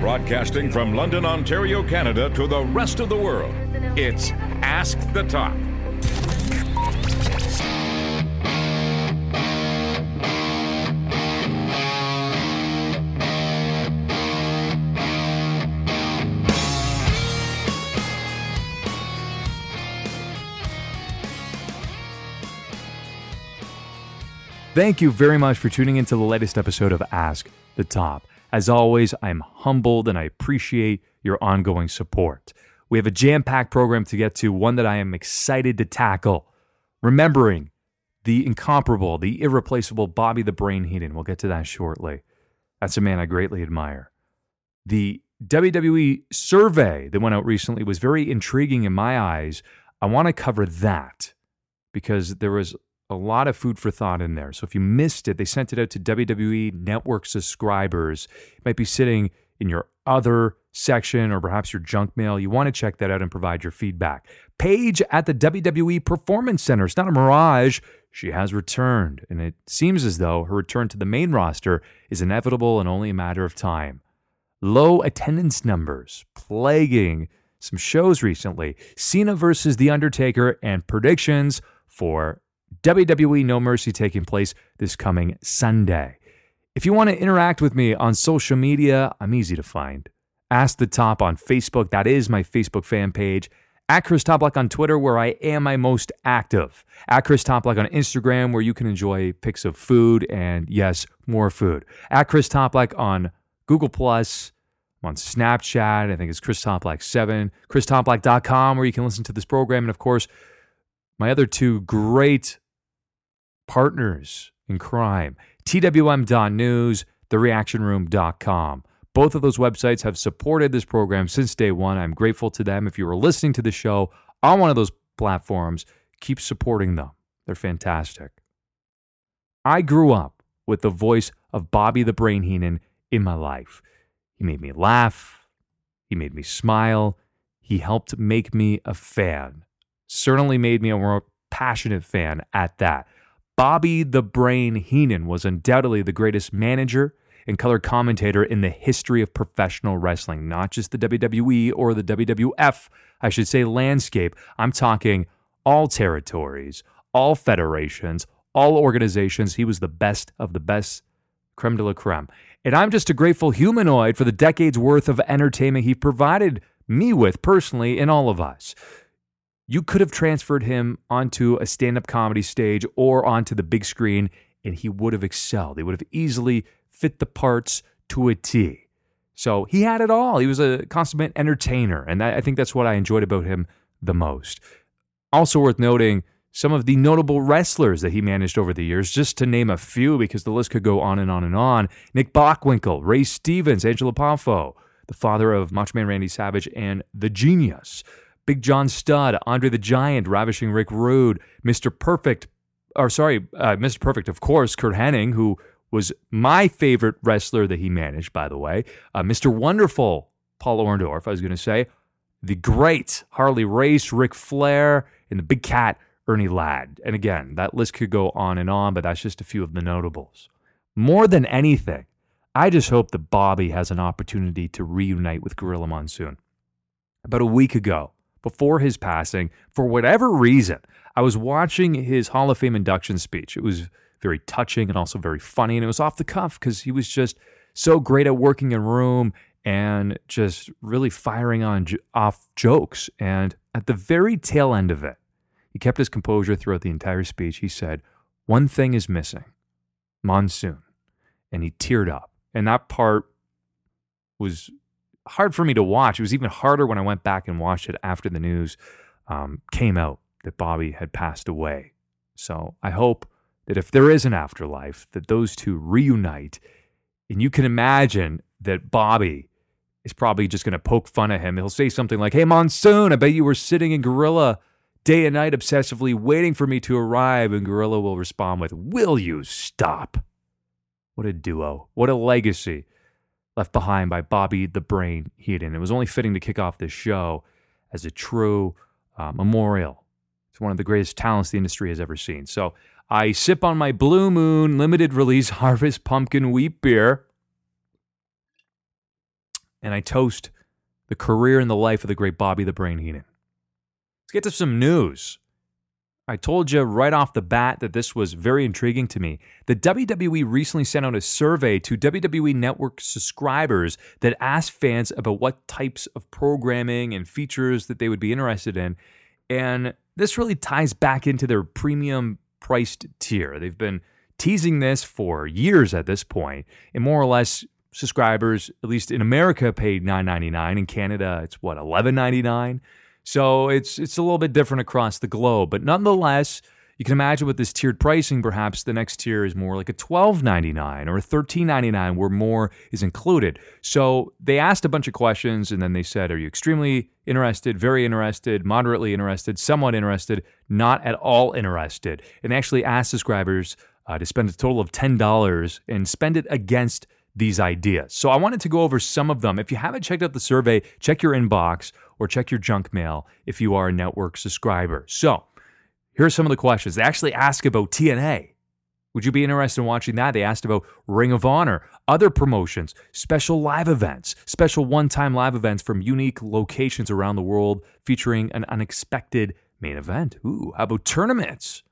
Broadcasting from London, Ontario, Canada to the rest of the world, it's Ask the Top. Thank you very much for tuning into the latest episode of Ask the Top. As always, I'm humbled and I appreciate your ongoing support. We have a jam packed program to get to, one that I am excited to tackle. Remembering the incomparable, the irreplaceable Bobby the Brain Heenan. We'll get to that shortly. That's a man I greatly admire. The WWE survey that went out recently was very intriguing in my eyes. I want to cover that because there was a lot of food for thought in there. So if you missed it, they sent it out to WWE Network subscribers. It might be sitting in your other section or perhaps your junk mail. You want to check that out and provide your feedback. Paige at the WWE Performance Center. It's not a mirage. She has returned, and it seems as though her return to the main roster is inevitable and only a matter of time. Low attendance numbers plaguing some shows recently. Cena versus The Undertaker and predictions for WWE No Mercy taking place this coming Sunday. If you want to interact with me on social media, I'm easy to find. Ask the Top on Facebook, that is my Facebook fan page. At Chris Toplick on Twitter, where I am my most active. At Chris Toplick on Instagram, where you can enjoy pics of food and, yes, more food. At Chris Toplick on Google Plus. I'm on Snapchat. I think it's Chris Toplick7. ChrisToplick.com, where you can listen to this program. And of course, my other two great partners in crime TWM.news, thereactionroom.com. Both of those websites have supported this program since day one. I'm grateful to them. If you are listening to the show on one of those platforms, keep supporting them. They're fantastic. I grew up with the voice of Bobby the Brain Heenan in my life. He made me laugh. He made me smile. He helped make me a fan. Certainly made me a more passionate fan at that. Bobby the Brain Heenan was undoubtedly the greatest manager and color commentator in the history of professional wrestling, not just the WWE or the WWF, I should say landscape. I'm talking all territories, all federations, all organizations. He was the best of the best, creme de la creme. And I'm just a grateful humanoid for the decades worth of entertainment he provided me with personally and all of us you could have transferred him onto a stand up comedy stage or onto the big screen, and he would have excelled. He would have easily fit the parts to a T. So he had it all. He was a consummate entertainer, and I think that's what I enjoyed about him the most. Also worth noting, some of the notable wrestlers that he managed over the years, just to name a few, because the list could go on and on and on. Nick Bockwinkel, Ray Stevens, Angelo Poffo, the father of Macho Man Randy Savage, and The Genius. Big John Studd, Andre the Giant, Ravishing Rick Rude, Mr. Perfect, or sorry, uh, Mr. Perfect, of course, Curt Hennig, who was my favorite wrestler that he managed, by the way. Uh, Mr. Wonderful, Paul Orndorff, I was going to say. The great Harley Race, Ric Flair, and the big cat, Ernie Ladd. And again, that list could go on and on, but that's just a few of the notables. More than anything, I just hope that Bobby has an opportunity to reunite with Gorilla Monsoon. About a week ago, before his passing, for whatever reason, I was watching his Hall of Fame induction speech. It was very touching and also very funny. And it was off the cuff because he was just so great at working in room and just really firing on off jokes. And at the very tail end of it, he kept his composure throughout the entire speech. He said, One thing is missing Monsoon. And he teared up. And that part was hard for me to watch. It was even harder when I went back and watched it after the news um, came out that Bobby had passed away. So I hope that if there is an afterlife, that those two reunite. And you can imagine that Bobby is probably just going to poke fun at him. He'll say something like, Hey, Monsoon, I bet you were sitting in Gorilla day and night obsessively waiting for me to arrive. And Gorilla will respond with, Will you stop? What a duo. What a legacy left behind by Bobby the Brain Heenan. It was only fitting to kick off this show as a true uh, memorial to one of the greatest talents the industry has ever seen. So I sip on my Blue Moon limited release Harvest Pumpkin Wheat Beer. and I toast the career and the life of the great Bobby the Brain Heenan. Let's get to some news. I told you right off the bat that this was very intriguing to me. The WWE recently sent out a survey to WWE Network subscribers that asked fans about what types of programming and features that they would be interested in. And this really ties back into their premium priced tier. They've been teasing this for years at this point, and more or less subscribers, at least in America, paid $9.99. In Canada, it's what, $11.99? So it's it's a little bit different across the globe, but nonetheless, you can imagine with this tiered pricing, perhaps the next tier is more like a $12.99 or a $13.99 where more is included. So they asked a bunch of questions and then they said, Are you extremely interested, very interested, moderately interested, somewhat interested, not at all interested? And actually asked subscribers uh, to spend a total of $10 and spend it against these ideas. So I wanted to go over some of them. If you haven't checked out the survey, check your inbox or check your junk mail if you are a network subscriber. So here are some of the questions. They actually ask about TNA. Would you be interested in watching that? They asked about Ring of Honor, other promotions, special live events, special one time live events from unique locations around the world featuring an unexpected main event. Ooh, how about tournaments?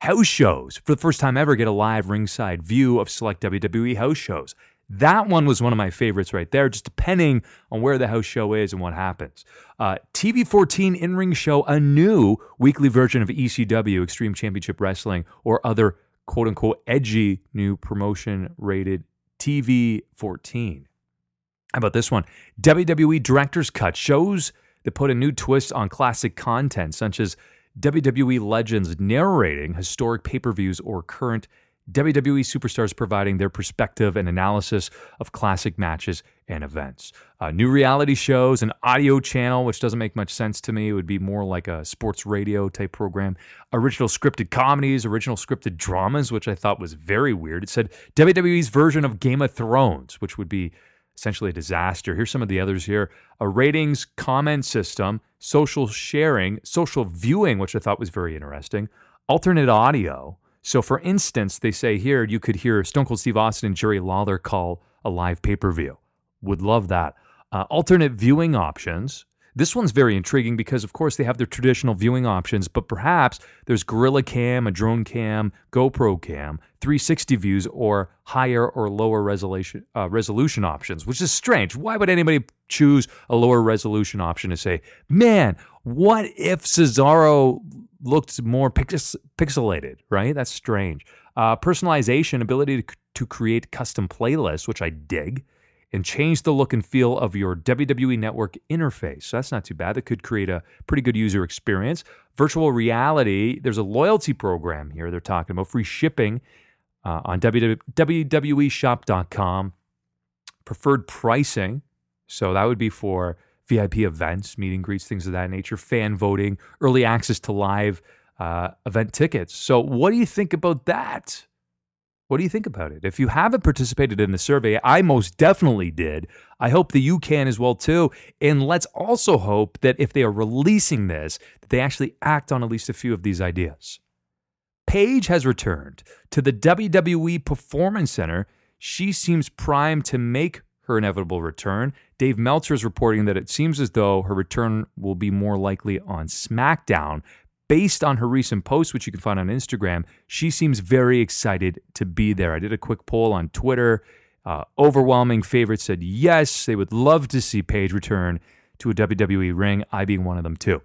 House shows. For the first time ever, get a live ringside view of select WWE house shows. That one was one of my favorites right there, just depending on where the house show is and what happens. Uh, TV 14 in ring show, a new weekly version of ECW, Extreme Championship Wrestling, or other quote unquote edgy new promotion rated TV 14. How about this one? WWE Director's Cut shows that put a new twist on classic content, such as WWE legends narrating historic pay per views or current WWE superstars providing their perspective and analysis of classic matches and events. Uh, new reality shows, an audio channel, which doesn't make much sense to me. It would be more like a sports radio type program. Original scripted comedies, original scripted dramas, which I thought was very weird. It said WWE's version of Game of Thrones, which would be essentially a disaster. Here's some of the others here a ratings comment system, social sharing, social viewing, which I thought was very interesting, alternate audio. So, for instance, they say here you could hear Stone Cold Steve Austin and Jerry Lawler call a live pay per view. Would love that. Uh, alternate viewing options. This one's very intriguing because, of course, they have their traditional viewing options, but perhaps there's Gorilla Cam, a drone cam, GoPro cam, 360 views, or higher or lower resolution uh, resolution options, which is strange. Why would anybody choose a lower resolution option to say, man, what if Cesaro looked more pix- pixelated, right? That's strange. Uh, personalization, ability to, to create custom playlists, which I dig, and change the look and feel of your WWE Network interface. So that's not too bad. That could create a pretty good user experience. Virtual reality, there's a loyalty program here they're talking about, free shipping uh, on WWEshop.com, preferred pricing. So that would be for VIP events, meet and greets, things of that nature, fan voting, early access to live uh, event tickets. So, what do you think about that? What do you think about it? If you haven't participated in the survey, I most definitely did. I hope that you can as well too. And let's also hope that if they are releasing this, that they actually act on at least a few of these ideas. Paige has returned to the WWE Performance Center. She seems primed to make her inevitable return. Dave Meltzer is reporting that it seems as though her return will be more likely on SmackDown. Based on her recent post, which you can find on Instagram, she seems very excited to be there. I did a quick poll on Twitter. Uh, overwhelming favorites said yes, they would love to see Paige return to a WWE ring, I being one of them too.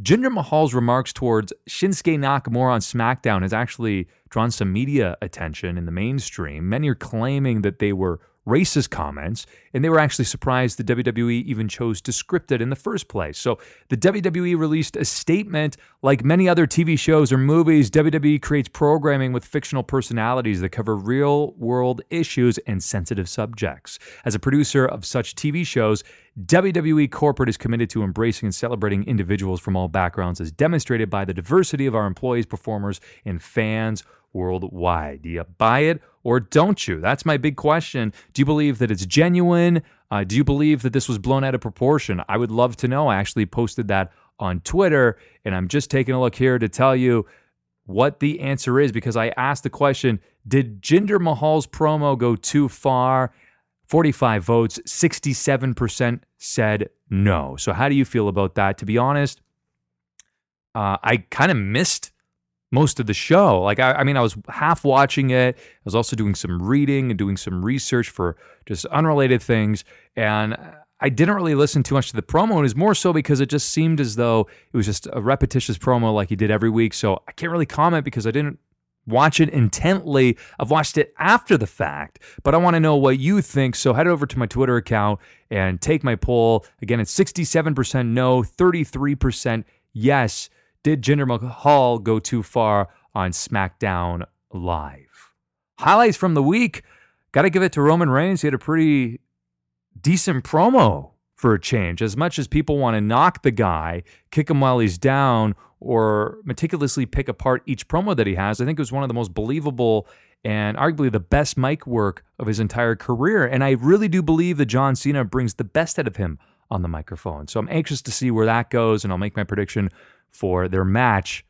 Jinder Mahal's remarks towards Shinsuke Nakamura on SmackDown has actually drawn some media attention in the mainstream. Many are claiming that they were racist comments, and they were actually surprised the WWE even chose to script it in the first place. So the WWE released a statement like many other TV shows or movies, WWE creates programming with fictional personalities that cover real world issues and sensitive subjects. As a producer of such TV shows, WWE corporate is committed to embracing and celebrating individuals from all backgrounds as demonstrated by the diversity of our employees, performers, and fans worldwide. Do you buy it or don't you? That's my big question. Do you believe that it's genuine? Uh, do you believe that this was blown out of proportion? I would love to know. I actually posted that on Twitter, and I'm just taking a look here to tell you what the answer is because I asked the question Did Jinder Mahal's promo go too far? 45 votes, 67% said no. So, how do you feel about that? To be honest, uh, I kind of missed most of the show. Like, I, I, mean, I was half watching it. I was also doing some reading and doing some research for just unrelated things. And I didn't really listen too much to the promo. And it was more so because it just seemed as though it was just a repetitious promo like he did every week. So I can't really comment because I didn't watch it intently. I've watched it after the fact, but I want to know what you think. So head over to my Twitter account and take my poll. Again, it's 67% no, 33% yes. Did Jinder Mahal go too far on SmackDown Live? Highlights from the week. Got to give it to Roman Reigns. He had a pretty decent promo for a change. As much as people want to knock the guy, kick him while he's down, or meticulously pick apart each promo that he has, I think it was one of the most believable and arguably the best mic work of his entire career. And I really do believe that John Cena brings the best out of him on the microphone. So I'm anxious to see where that goes, and I'll make my prediction for their match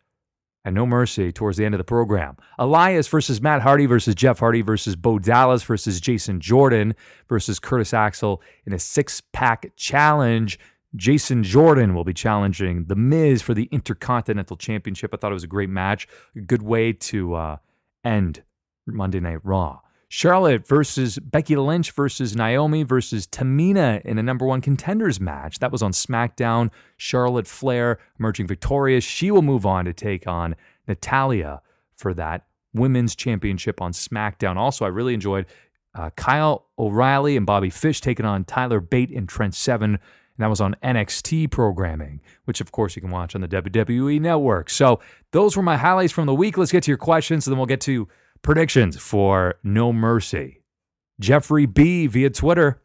and no mercy towards the end of the program. Elias versus Matt Hardy versus Jeff Hardy versus Bo Dallas versus Jason Jordan versus Curtis Axel in a six pack challenge. Jason Jordan will be challenging The Miz for the Intercontinental Championship. I thought it was a great match, a good way to uh, end Monday Night Raw. Charlotte versus Becky Lynch versus Naomi versus Tamina in a number one contenders match. That was on SmackDown. Charlotte Flair emerging victorious. She will move on to take on Natalya for that women's championship on SmackDown. Also, I really enjoyed uh, Kyle O'Reilly and Bobby Fish taking on Tyler Bate and Trent Seven. And that was on NXT programming, which of course you can watch on the WWE network. So those were my highlights from the week. Let's get to your questions, and then we'll get to predictions for No Mercy. Jeffrey B via Twitter.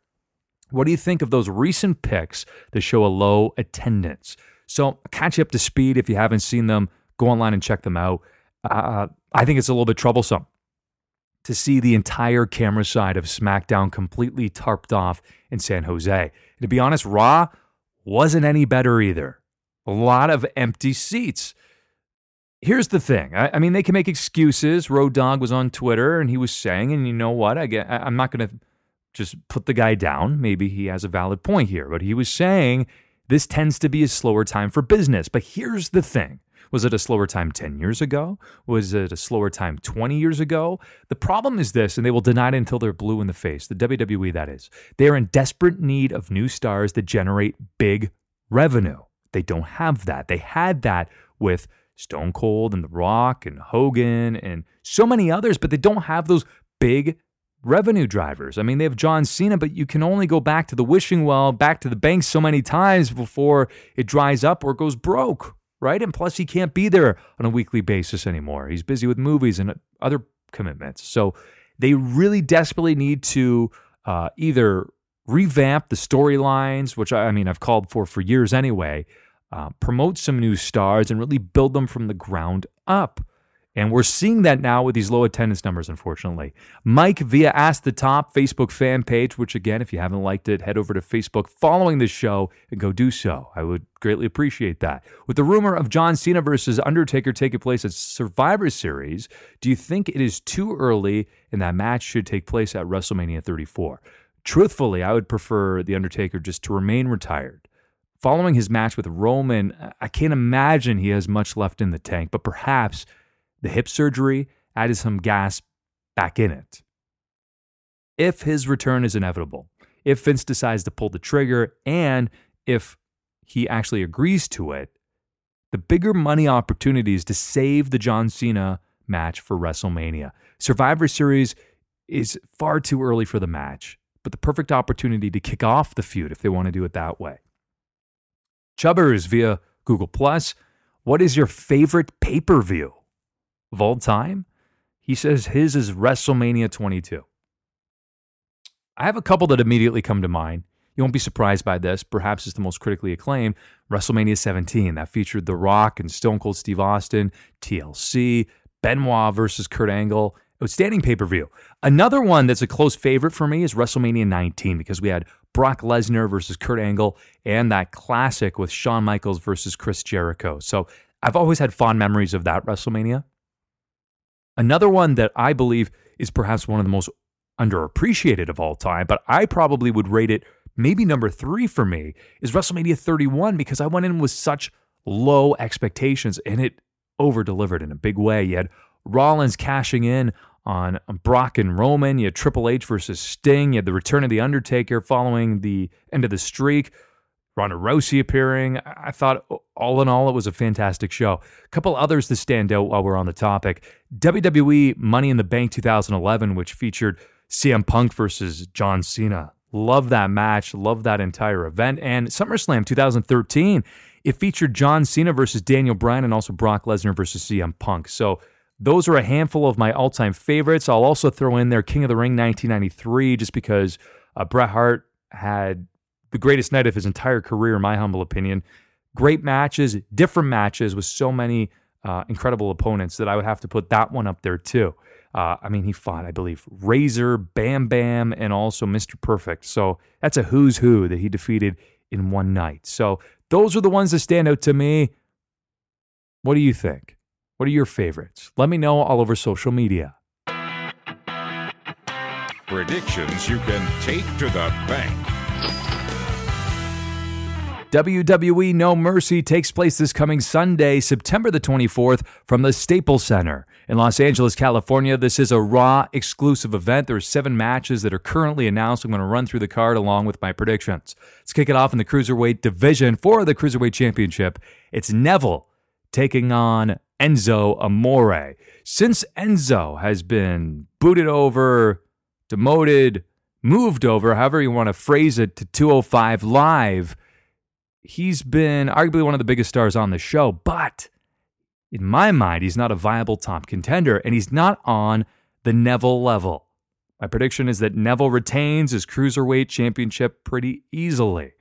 What do you think of those recent pics that show a low attendance? So, catch you up to speed if you haven't seen them. Go online and check them out. Uh, I think it's a little bit troublesome to see the entire camera side of SmackDown completely tarped off in San Jose. And to be honest, Raw wasn't any better either. A lot of empty seats here's the thing. I, I, mean, they can make excuses. Road Dog was on Twitter and he was saying, and you know what? I get, I, I'm not going to just put the guy down. Maybe he has a valid point here, but he was saying this tends to be a slower time for business. But here's the thing. Was it a slower time 10 years ago? Was it a slower time 20 years ago? The problem is this, and they will deny it until they're blue in the face. The WWE, that is. They are in desperate need of new stars that generate big revenue. They don't have that. They had that with Stone Cold and The Rock and Hogan and so many others, but they don't have those big revenue drivers. I mean, they have John Cena, but you can only go back to the wishing well, back to the bank so many times before it dries up or goes broke, right? And plus, he can't be there on a weekly basis anymore. He's busy with movies and other commitments. So they really desperately need to uh, either revamp the storylines, which I, I mean, I've called for for years anyway, uh, promote some new stars and really build them from the ground up. And we're seeing that now with these low attendance numbers, unfortunately. Mike via Ask the Top Facebook fan page, which again, if you haven't liked it, head over to Facebook following the show and go do so. I would greatly appreciate that. With the rumor of John Cena versus Undertaker taking place at Survivor Series, do you think it is too early and that match should take place at WrestleMania 34? Truthfully, I would prefer The Undertaker just to remain retired. Following his match with Roman, I can't imagine he has much left in the tank, but perhaps the hip surgery added some gas back in it. If his return is inevitable, if Vince decides to pull the trigger, and if he actually agrees to it, the bigger money opportunities to save the John Cena match for WrestleMania. Survivor Series is far too early for the match, but the perfect opportunity to kick off the feud if they want to do it that way. Chubbers via Google Plus. What is your favorite pay per view of all time? He says his is WrestleMania 22. I have a couple that immediately come to mind. You won't be surprised by this. Perhaps it's the most critically acclaimed WrestleMania 17 that featured The Rock and Stone Cold Steve Austin, TLC, Benoit versus Kurt Angle. Outstanding pay per view. Another one that's a close favorite for me is WrestleMania 19 because we had Brock Lesnar versus Kurt Angle, and that classic with Shawn Michaels versus Chris Jericho. So I've always had fond memories of that WrestleMania. Another one that I believe is perhaps one of the most underappreciated of all time, but I probably would rate it maybe number three for me is WrestleMania 31 because I went in with such low expectations and it over delivered in a big way. You had Rollins cashing in on Brock and Roman. You had Triple H versus Sting. You had the return of The Undertaker following the end of the streak. Ronda Rousey appearing. I thought, all in all, it was a fantastic show. A couple others to stand out while we're on the topic WWE Money in the Bank 2011, which featured CM Punk versus John Cena. Love that match. Love that entire event. And SummerSlam 2013, it featured John Cena versus Daniel Bryan and also Brock Lesnar versus CM Punk. So those are a handful of my all time favorites. I'll also throw in there King of the Ring 1993, just because uh, Bret Hart had the greatest night of his entire career, in my humble opinion. Great matches, different matches with so many uh, incredible opponents that I would have to put that one up there too. Uh, I mean, he fought, I believe, Razor, Bam Bam, and also Mr. Perfect. So that's a who's who that he defeated in one night. So those are the ones that stand out to me. What do you think? What are your favorites? Let me know all over social media. Predictions you can take to the bank. WWE No Mercy takes place this coming Sunday, September the 24th, from the Staples Center in Los Angeles, California. This is a Raw exclusive event. There are seven matches that are currently announced. I'm going to run through the card along with my predictions. Let's kick it off in the Cruiserweight division for the Cruiserweight Championship. It's Neville taking on Enzo Amore. Since Enzo has been booted over, demoted, moved over, however you want to phrase it, to 205 Live he's been arguably one of the biggest stars on the show, but in my mind, he's not a viable top contender and he's not on the Neville level. My prediction is that Neville retains his cruiserweight championship pretty easily.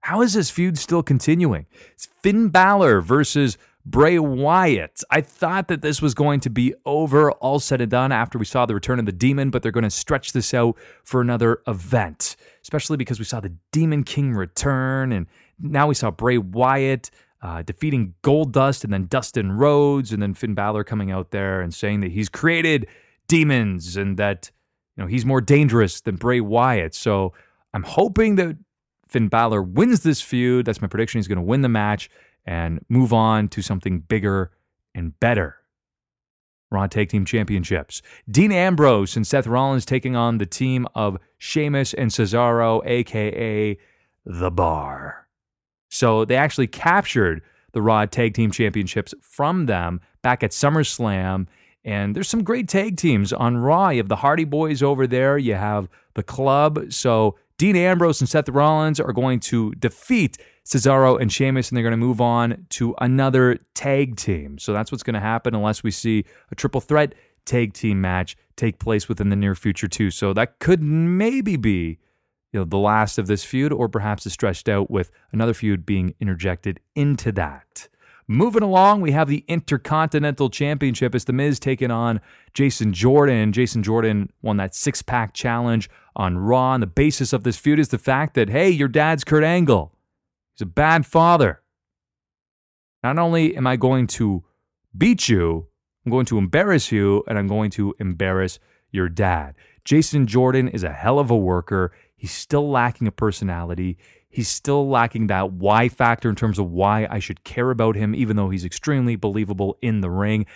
How is this feud still continuing? It's Finn Balor versus Bray Wyatt. I thought that this was going to be over, all said and done after we saw the return of the demon, but they're going to stretch this out for another event, especially because we saw the Demon King return, and now we saw Bray Wyatt uh, defeating Goldust and then Dustin Rhodes, and then Finn Balor coming out there and saying that he's created demons and that you know he's more dangerous than Bray Wyatt. So I'm hoping that Finn Balor wins this feud. That's my prediction. He's going to win the match and move on to something bigger and better. Raw Tag Team Championships. Dean Ambrose and Seth Rollins taking on the team of Sheamus and Cesaro, aka The Bar. So they actually captured the Raw Tag Team Championships from them back at SummerSlam. And there's some great tag teams on Raw. You have the Hardy Boys over there, you have the Club. So Dean Ambrose and Seth Rollins are going to defeat Cesaro and Sheamus, and they're going to move on to another tag team. So that's what's going to happen unless we see a triple threat tag team match take place within the near future too. So that could maybe be you know the last of this feud, or perhaps it's stretched out with another feud being interjected into that. Moving along, we have the Intercontinental Championship as The Miz taking on Jason Jordan. Jason Jordan won that six pack challenge on Raw. And the basis of this feud is the fact that, hey, your dad's Kurt Angle. He's a bad father. Not only am I going to beat you, I'm going to embarrass you, and I'm going to embarrass your dad. Jason Jordan is a hell of a worker. He's still lacking a personality. He's still lacking that why factor in terms of why I should care about him, even though he's extremely believable in the ring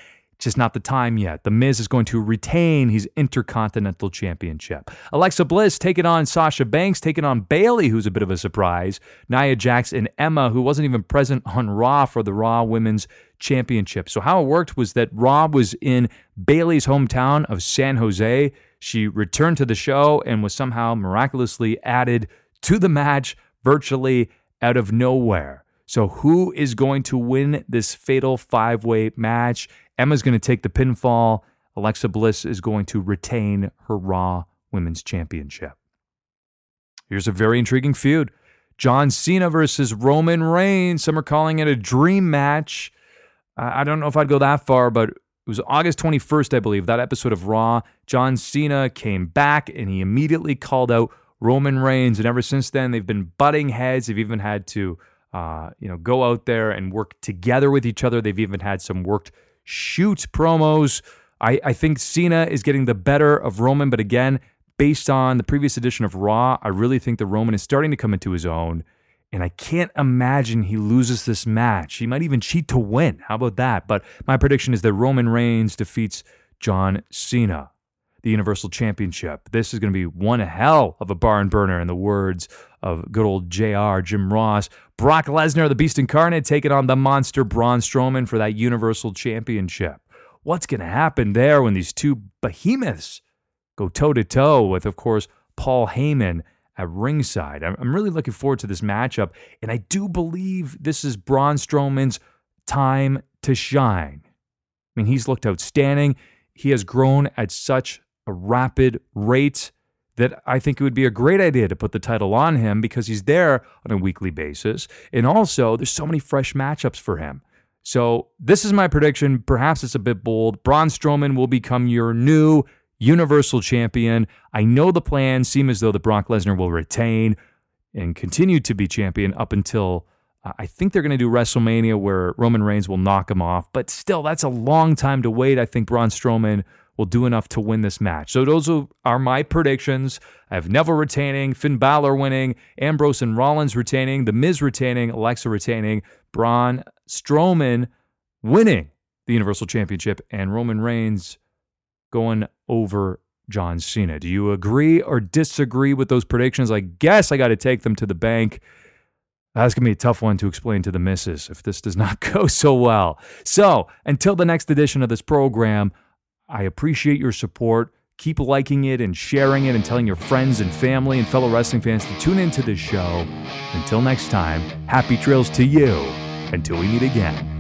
just not the time yet. The Miz is going to retain his Intercontinental Championship. Alexa Bliss taking on Sasha Banks, taking on Bayley, who's a bit of a surprise. Nia Jax and Emma, who wasn't even present on Raw for the Raw Women's Championship. So how it worked was that Raw was in Bayley's hometown of San Jose. She returned to the show and was somehow miraculously added to the match virtually out of nowhere. So, who is going to win this fatal five way match? Emma's going to take the pinfall. Alexa Bliss is going to retain her Raw Women's Championship. Here's a very intriguing feud John Cena versus Roman Reigns. Some are calling it a dream match. I don't know if I'd go that far, but it was August 21st, I believe, that episode of Raw. John Cena came back and he immediately called out Roman Reigns. And ever since then, they've been butting heads. They've even had to, uh, you know, go out there and work together with each other. They've even had some worked shoot promos. I, I think Cena is getting the better of Roman, but again, based on the previous edition of Raw, I really think that Roman is starting to come into his own. And I can't imagine he loses this match. He might even cheat to win. How about that? But my prediction is that Roman Reigns defeats John Cena, the Universal Championship. This is going to be one hell of a barn burner, in the words of good old JR, Jim Ross. Brock Lesnar, the Beast Incarnate, taking on the monster Braun Strowman for that Universal Championship. What's going to happen there when these two behemoths go toe to toe with, of course, Paul Heyman at ringside? I'm really looking forward to this matchup, and I do believe this is Braun Strowman's time to shine. I mean, he's looked outstanding. He has grown at such a rapid rate that I think it would be a great idea to put the title on him because he's there on a weekly basis. And also, there's so many fresh matchups for him. So this is my prediction. Perhaps it's a bit bold. Braun Strowman will become your new Universal Champion. I know the plans seem as though the Brock Lesnar will retain and continue to be champion up until uh, I think they're going to do WrestleMania where Roman Reigns will knock him off. But still, that's a long time to wait. I think Braun Strowman will do enough to win this match. So those are my predictions. I have Neville retaining, Finn Balor winning, Ambrose and Rollins retaining, The Miz retaining, Alexa retaining, Braun Strowman winning the Universal Championship, and Roman Reigns going over John Cena. Do you agree or disagree with those predictions? I guess I got to take them to the bank. That's going to be a tough one to explain to the missus if this does not go so well. So, until the next edition of this program, I appreciate your support. Keep liking it and sharing it and telling your friends and family and fellow wrestling fans to tune into this show. Until next time, happy trails to you until we meet again.